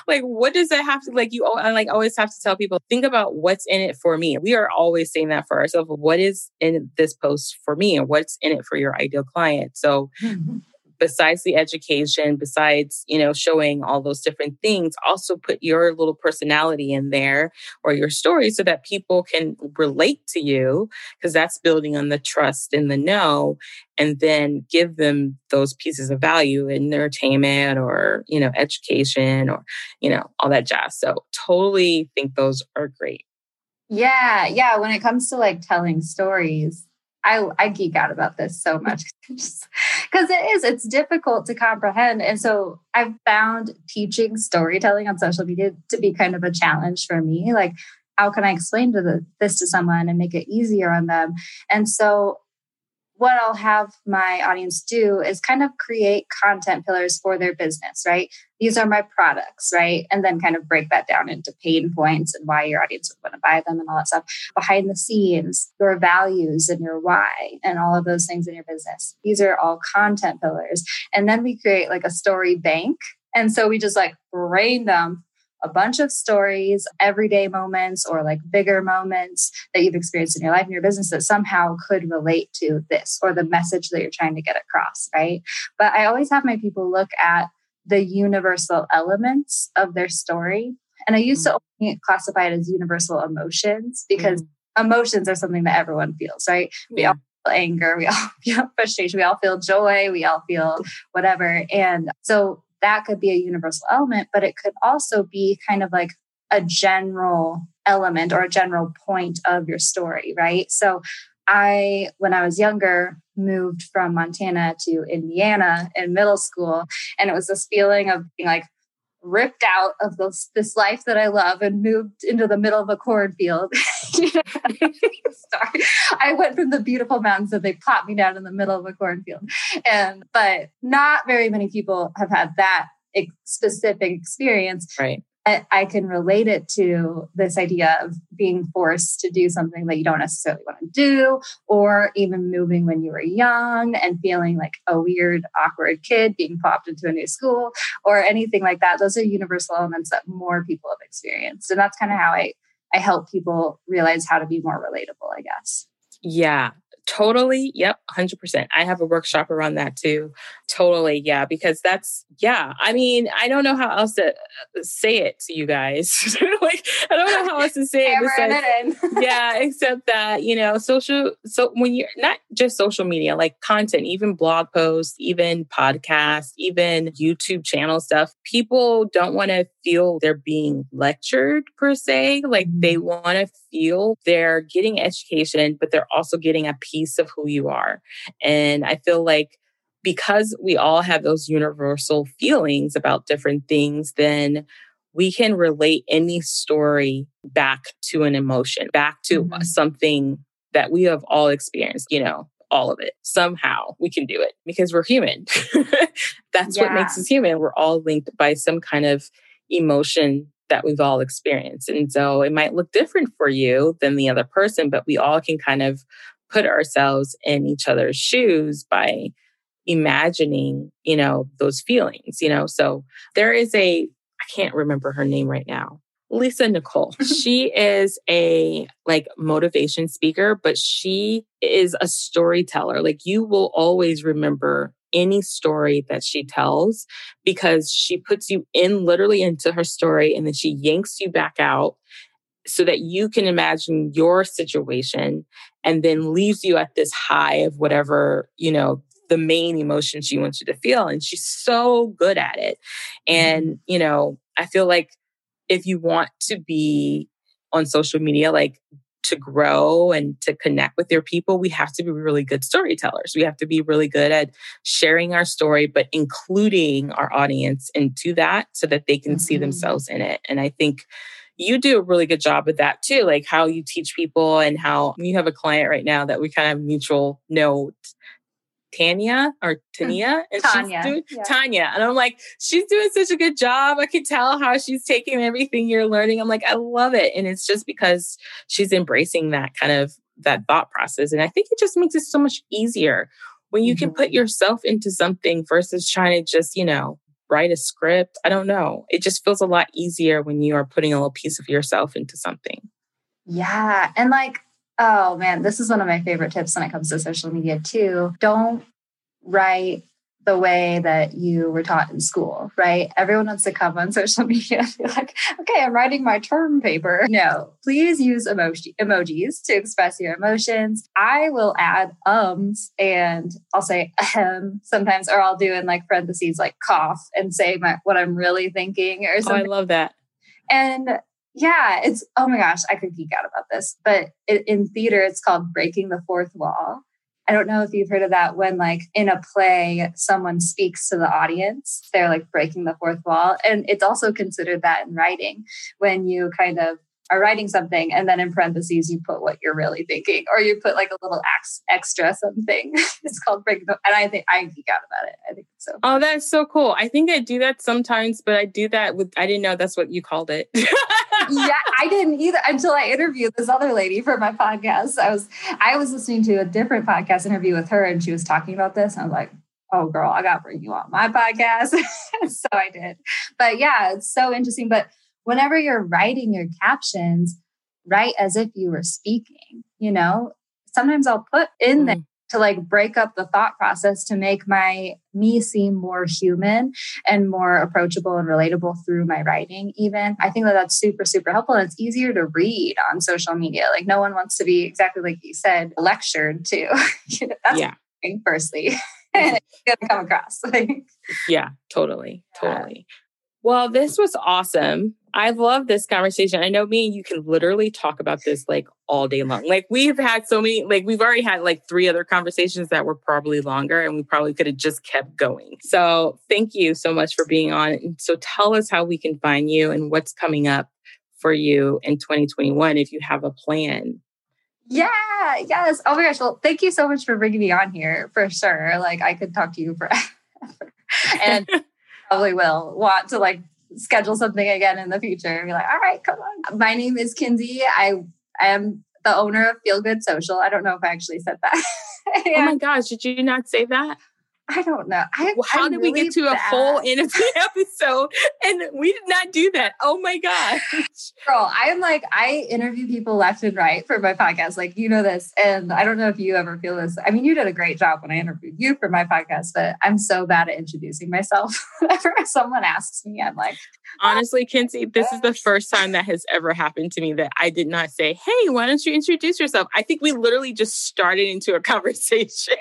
[SPEAKER 1] like, what does that have to, like, you, I like always have to tell people, think about what's in it for me. We are always saying that for ourselves. What is in this post for me and what's in it for your ideal client? So, mm-hmm besides the education, besides, you know, showing all those different things, also put your little personality in there or your story so that people can relate to you because that's building on the trust and the know and then give them those pieces of value in entertainment or, you know, education or, you know, all that jazz. So totally think those are great.
[SPEAKER 2] Yeah, yeah, when it comes to like telling stories, I, I geek out about this so much because it is it's difficult to comprehend. And so i've found teaching storytelling on social media to be kind of a challenge for me. Like how can i explain to the, this to someone and make it easier on them? And so what I'll have my audience do is kind of create content pillars for their business, right? These are my products, right? And then kind of break that down into pain points and why your audience would want to buy them and all that stuff. Behind the scenes, your values and your why and all of those things in your business. These are all content pillars. And then we create like a story bank. And so we just like brain dump a bunch of stories, everyday moments, or like bigger moments that you've experienced in your life and your business that somehow could relate to this or the message that you're trying to get across, right? But I always have my people look at the universal elements of their story. And I used to mm-hmm. only classify it as universal emotions because mm-hmm. emotions are something that everyone feels, right? We all feel anger, we all feel frustration, we all feel joy, we all feel whatever. And so that could be a universal element, but it could also be kind of like a general element or a general point of your story, right? So I, when I was younger, moved from Montana to Indiana in middle school. And it was this feeling of being like ripped out of this, this life that I love and moved into the middle of a cornfield. Sorry. I went from the beautiful mountains and they plopped me down in the middle of a cornfield. And but not very many people have had that specific experience.
[SPEAKER 1] Right.
[SPEAKER 2] I, I can relate it to this idea of being forced to do something that you don't necessarily want to do, or even moving when you were young and feeling like a weird, awkward kid being popped into a new school, or anything like that. Those are universal elements that more people have experienced. And that's kind of how I, I help people realize how to be more relatable, I guess.
[SPEAKER 1] Yeah, totally. Yep, 100%. I have a workshop around that too. Totally. Yeah, because that's, yeah. I mean, I don't know how else to uh, say it to you guys. like, I don't know how else to say it. Besides, yeah, except that, you know, social, so when you're not just social media, like content, even blog posts, even podcasts, even YouTube channel stuff, people don't want to feel they're being lectured per se. Like they mm-hmm. want to feel they're getting education, but they're also getting a piece of who you are. And I feel like because we all have those universal feelings about different things, then we can relate any story back to an emotion, back to mm-hmm. something that we have all experienced, you know, all of it. Somehow we can do it because we're human. That's yeah. what makes us human. We're all linked by some kind of emotion that we've all experienced. And so it might look different for you than the other person, but we all can kind of put ourselves in each other's shoes by imagining, you know, those feelings, you know. So there is a, I can't remember her name right now. Lisa Nicole. she is a like motivation speaker, but she is a storyteller. Like you will always remember any story that she tells because she puts you in literally into her story and then she yanks you back out so that you can imagine your situation and then leaves you at this high of whatever, you know, the main emotion she wants you to feel. And she's so good at it. And, mm-hmm. you know, I feel like if you want to be on social media, like to grow and to connect with your people, we have to be really good storytellers. We have to be really good at sharing our story, but including our audience into that so that they can mm-hmm. see themselves in it. And I think you do a really good job with that too, like how you teach people and how you have a client right now that we kind of mutual know Tanya or hmm. Tania and Tanya. she's doing yeah. Tanya. And I'm like, she's doing such a good job. I can tell how she's taking everything you're learning. I'm like, I love it. And it's just because she's embracing that kind of that thought process. And I think it just makes it so much easier when you mm-hmm. can put yourself into something versus trying to just, you know, write a script. I don't know. It just feels a lot easier when you are putting a little piece of yourself into something.
[SPEAKER 2] Yeah. And like Oh man, this is one of my favorite tips when it comes to social media too. Don't write the way that you were taught in school, right? Everyone wants to come on social media and be like, okay, I'm writing my term paper. No, please use emoji emojis to express your emotions. I will add ums and I'll say ahem sometimes, or I'll do in like parentheses like cough and say my, what I'm really thinking or something.
[SPEAKER 1] Oh, I love that.
[SPEAKER 2] And yeah, it's oh my gosh, I could geek out about this. But it, in theater, it's called breaking the fourth wall. I don't know if you've heard of that when, like, in a play, someone speaks to the audience, they're like breaking the fourth wall. And it's also considered that in writing when you kind of are writing something and then in parentheses you put what you're really thinking or you put like a little ex- extra something it's called breaking the and i think i geek out about it i think so
[SPEAKER 1] oh that's so cool i think i do that sometimes but i do that with i didn't know that's what you called it
[SPEAKER 2] yeah i didn't either until i interviewed this other lady for my podcast. I was i was listening to a different podcast interview with her and she was talking about this. And i was like oh girl i gotta bring you on my podcast. So i did. But yeah it's so interesting. But whenever you're writing your captions, write as if you were speaking, you know? Sometimes I'll put in mm. there to like break up the thought process to make my me seem more human and more approachable and relatable through my writing even. I think that that's super super helpful and it's easier to read on social media. Like no one wants to be exactly like you said lectured to. That's yeah. firstly. Gonna come across like.
[SPEAKER 1] Yeah totally totally. Well, this was awesome. I love this conversation. I know me and you can literally talk about this like all day long. Like we've had so many, like we've already had like three other conversations that were probably longer and we probably could have just kept going. So thank you so much for being on. So tell us how we can find you and what's coming up for you in 2021 if you have a plan.
[SPEAKER 2] Yeah, yes. Oh my gosh. Well, thank you so much for bringing me on here for sure. Like I could talk to you forever. and probably will want to like schedule something again in the future and be like, all right, come on. My name is Kinsey. I am the owner of Feel Good Social. I don't know if I actually said that.
[SPEAKER 1] oh my gosh, did you not say that?
[SPEAKER 2] I don't know. I,
[SPEAKER 1] well, how
[SPEAKER 2] I'm
[SPEAKER 1] did
[SPEAKER 2] really
[SPEAKER 1] we get to
[SPEAKER 2] bad.
[SPEAKER 1] a full interview episode and we did not do that? Oh my gosh.
[SPEAKER 2] Girl, I am like, I interview people left and right for my podcast. Like, you know this. And I don't know if you ever feel this. I mean, you did a great job when I interviewed you for my podcast, but I'm so bad at introducing myself. Whenever someone asks me, I'm like,
[SPEAKER 1] honestly, Kinsey, this is the first time that has ever happened to me that I did not say, Hey, why don't you introduce yourself? I think we literally just started into a conversation.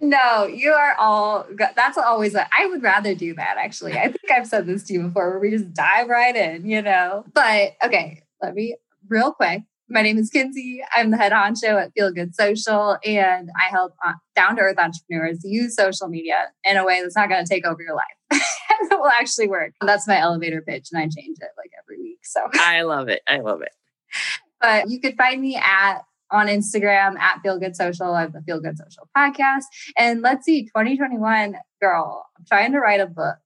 [SPEAKER 2] no, you are all, that's always, a, I would rather do that actually. I think I've said this to you before where we just dive right in, you know? But okay, let me real quick. My name is Kinsey. I'm the head honcho at Feel Good Social, and I help uh, down to earth entrepreneurs use social media in a way that's not going to take over your life. and it will actually work. That's my elevator pitch, and I change it like every week. So
[SPEAKER 1] I love it. I love it.
[SPEAKER 2] But you could find me at on Instagram at Feel Good Social. I have the Feel Good Social podcast. And let's see, 2021, girl, I'm trying to write a book.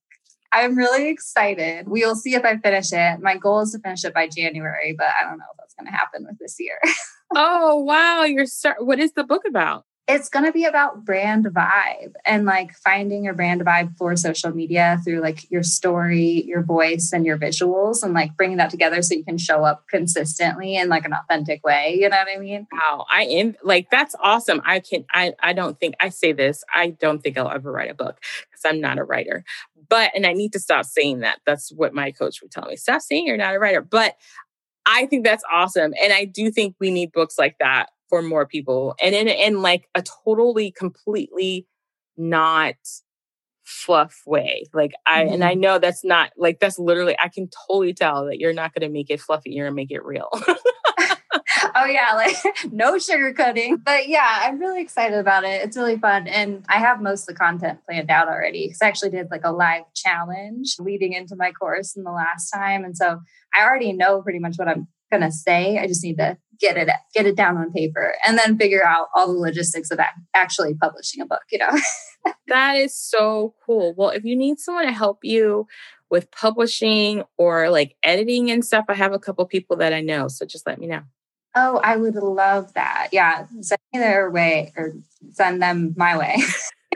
[SPEAKER 2] I'm really excited. We will see if I finish it. My goal is to finish it by January, but I don't know if that's going to happen with this year.
[SPEAKER 1] oh, wow. You're start- what is the book about?
[SPEAKER 2] It's going to be about brand vibe and like finding your brand vibe for social media through like your story, your voice, and your visuals, and like bringing that together so you can show up consistently in like an authentic way. You know what I mean?
[SPEAKER 1] Wow, I am like that's awesome. I can I I don't think I say this. I don't think I'll ever write a book because I'm not a writer. But and I need to stop saying that. That's what my coach would tell me. Stop saying you're not a writer. But I think that's awesome. And I do think we need books like that for more people and in, in like a totally completely not fluff way like i mm-hmm. and i know that's not like that's literally i can totally tell that you're not going to make it fluffy you're going to make it real
[SPEAKER 2] oh yeah like no sugarcoating but yeah i'm really excited about it it's really fun and i have most of the content planned out already because i actually did like a live challenge leading into my course in the last time and so i already know pretty much what i'm going to say i just need to get it get it down on paper and then figure out all the logistics of actually publishing a book you know?
[SPEAKER 1] That is so cool. Well if you need someone to help you with publishing or like editing and stuff i have a couple people that i know so just let me know.
[SPEAKER 2] Oh i would love that. Yeah send me their way or send them my way.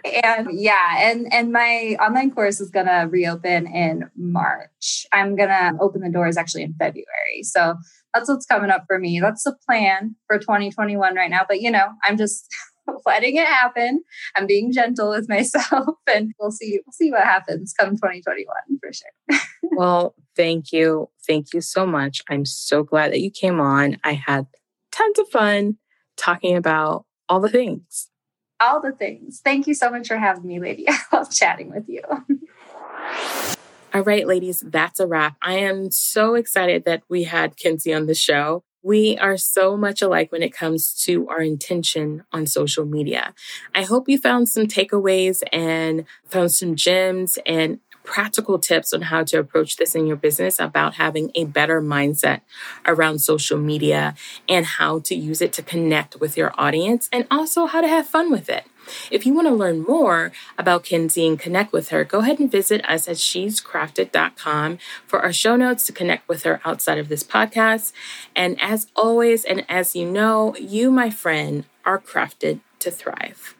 [SPEAKER 2] And yeah and and my online course is going to reopen in march. I'm going to open the doors actually in february. So that's what's coming up for me. That's the plan for 2021 right now. But you know, I'm just letting it happen. I'm being gentle with myself and we'll see we'll see what happens come 2021 for sure.
[SPEAKER 1] well, thank you. Thank you so much. I'm so glad that you came on. I had tons of fun talking about all the things.
[SPEAKER 2] All the things. Thank you so much for having me, lady. I love chatting with you.
[SPEAKER 1] All right, ladies, that's a wrap. I am so excited that we had Kinsey on the show. We are so much alike when it comes to our intention on social media. I hope you found some takeaways and found some gems and practical tips on how to approach this in your business about having a better mindset around social media and how to use it to connect with your audience and also how to have fun with it. If you want to learn more about Kinsey and connect with her, go ahead and visit us at she'scrafted.com for our show notes to connect with her outside of this podcast. And as always, and as you know, you, my friend, are crafted to thrive.